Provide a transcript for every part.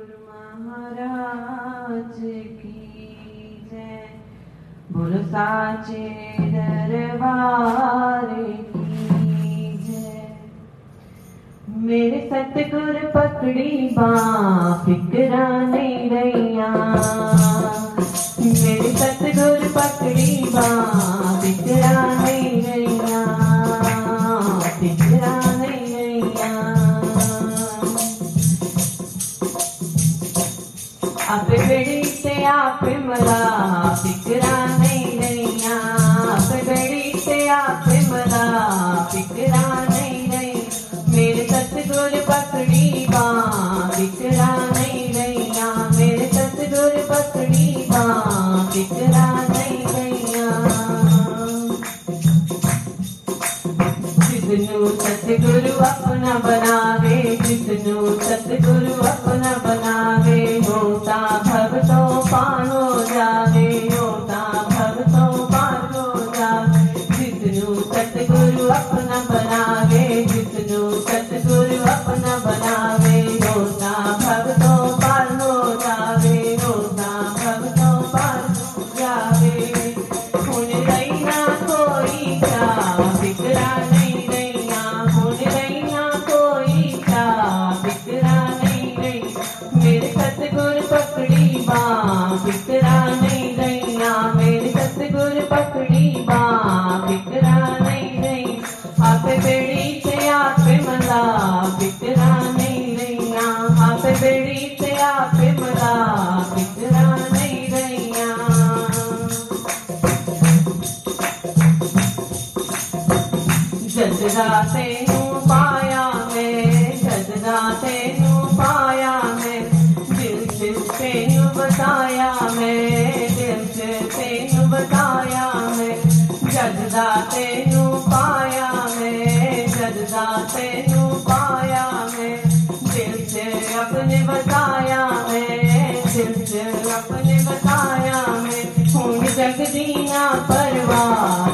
गुरु महाराज की जय। बोलो साचे दरबार मेरे सतगुर पकड़ी बाँ फिकरा नहीं रैया। मेरे सतगुर पकड़ी बाँ आप बेड़ी से आप मला फिकरा नहीं रैया आप बेड़ी से आप मला फिकरा नहीं रही मेरे सतगुर पकड़ी बाँ फिकरा नहीं रैया मेरे सतगुर पकड़ी बाँ फिकरा नहीं रैया जिसनु सतगुरु अपना बनावे जिसनु सतगुरु अपना बनावे पकड़ी बा बिकरा नहीं हाथ बेड़ी से आप मला बिकरा नहीं हाथ बेड़ी से आप मला बिकरा नहीं जजरा से पाया मैं जजरा से पाया मैं, दिल दिल से बताया मैं। बताया मैं जजदा तेनू पाया मैं जजदा तेनू पाया मैं दिल से अपने बताया मैं दिल से अपने ने बताया है। हूँ जगदीना परवा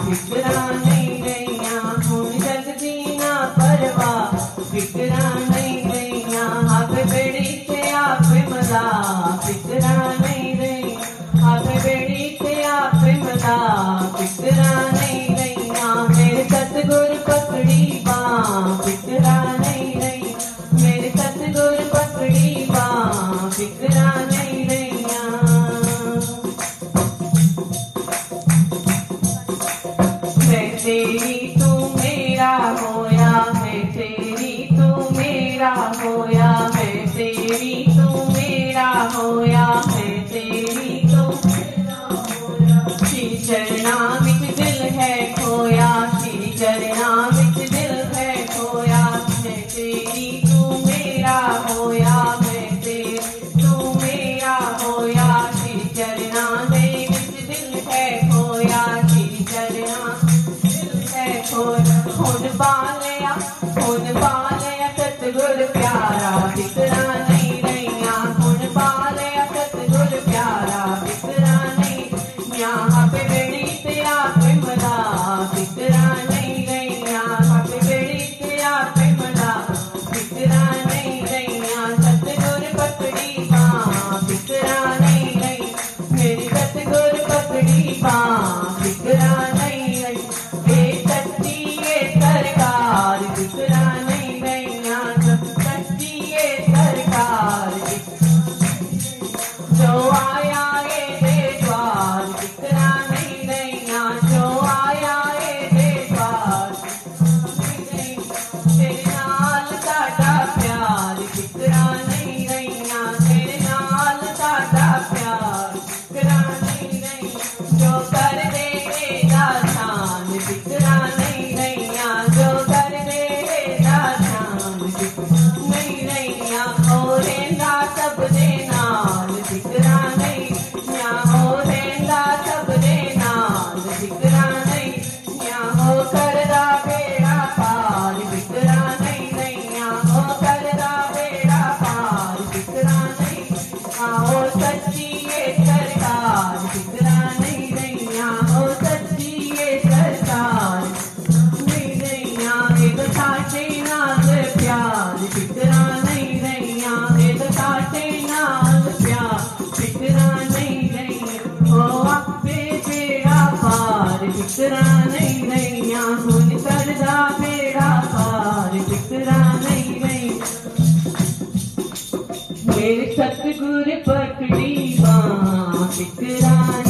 फिक्रा नहीं गईया। हूँ जगदीना परवा फ़िक्र मैं me. टिकरा नहीं नैया कौन करदा बेड़ा पार टिकरा नहीं नैया मेरे सतगुर पकड़ी माँ टिकरा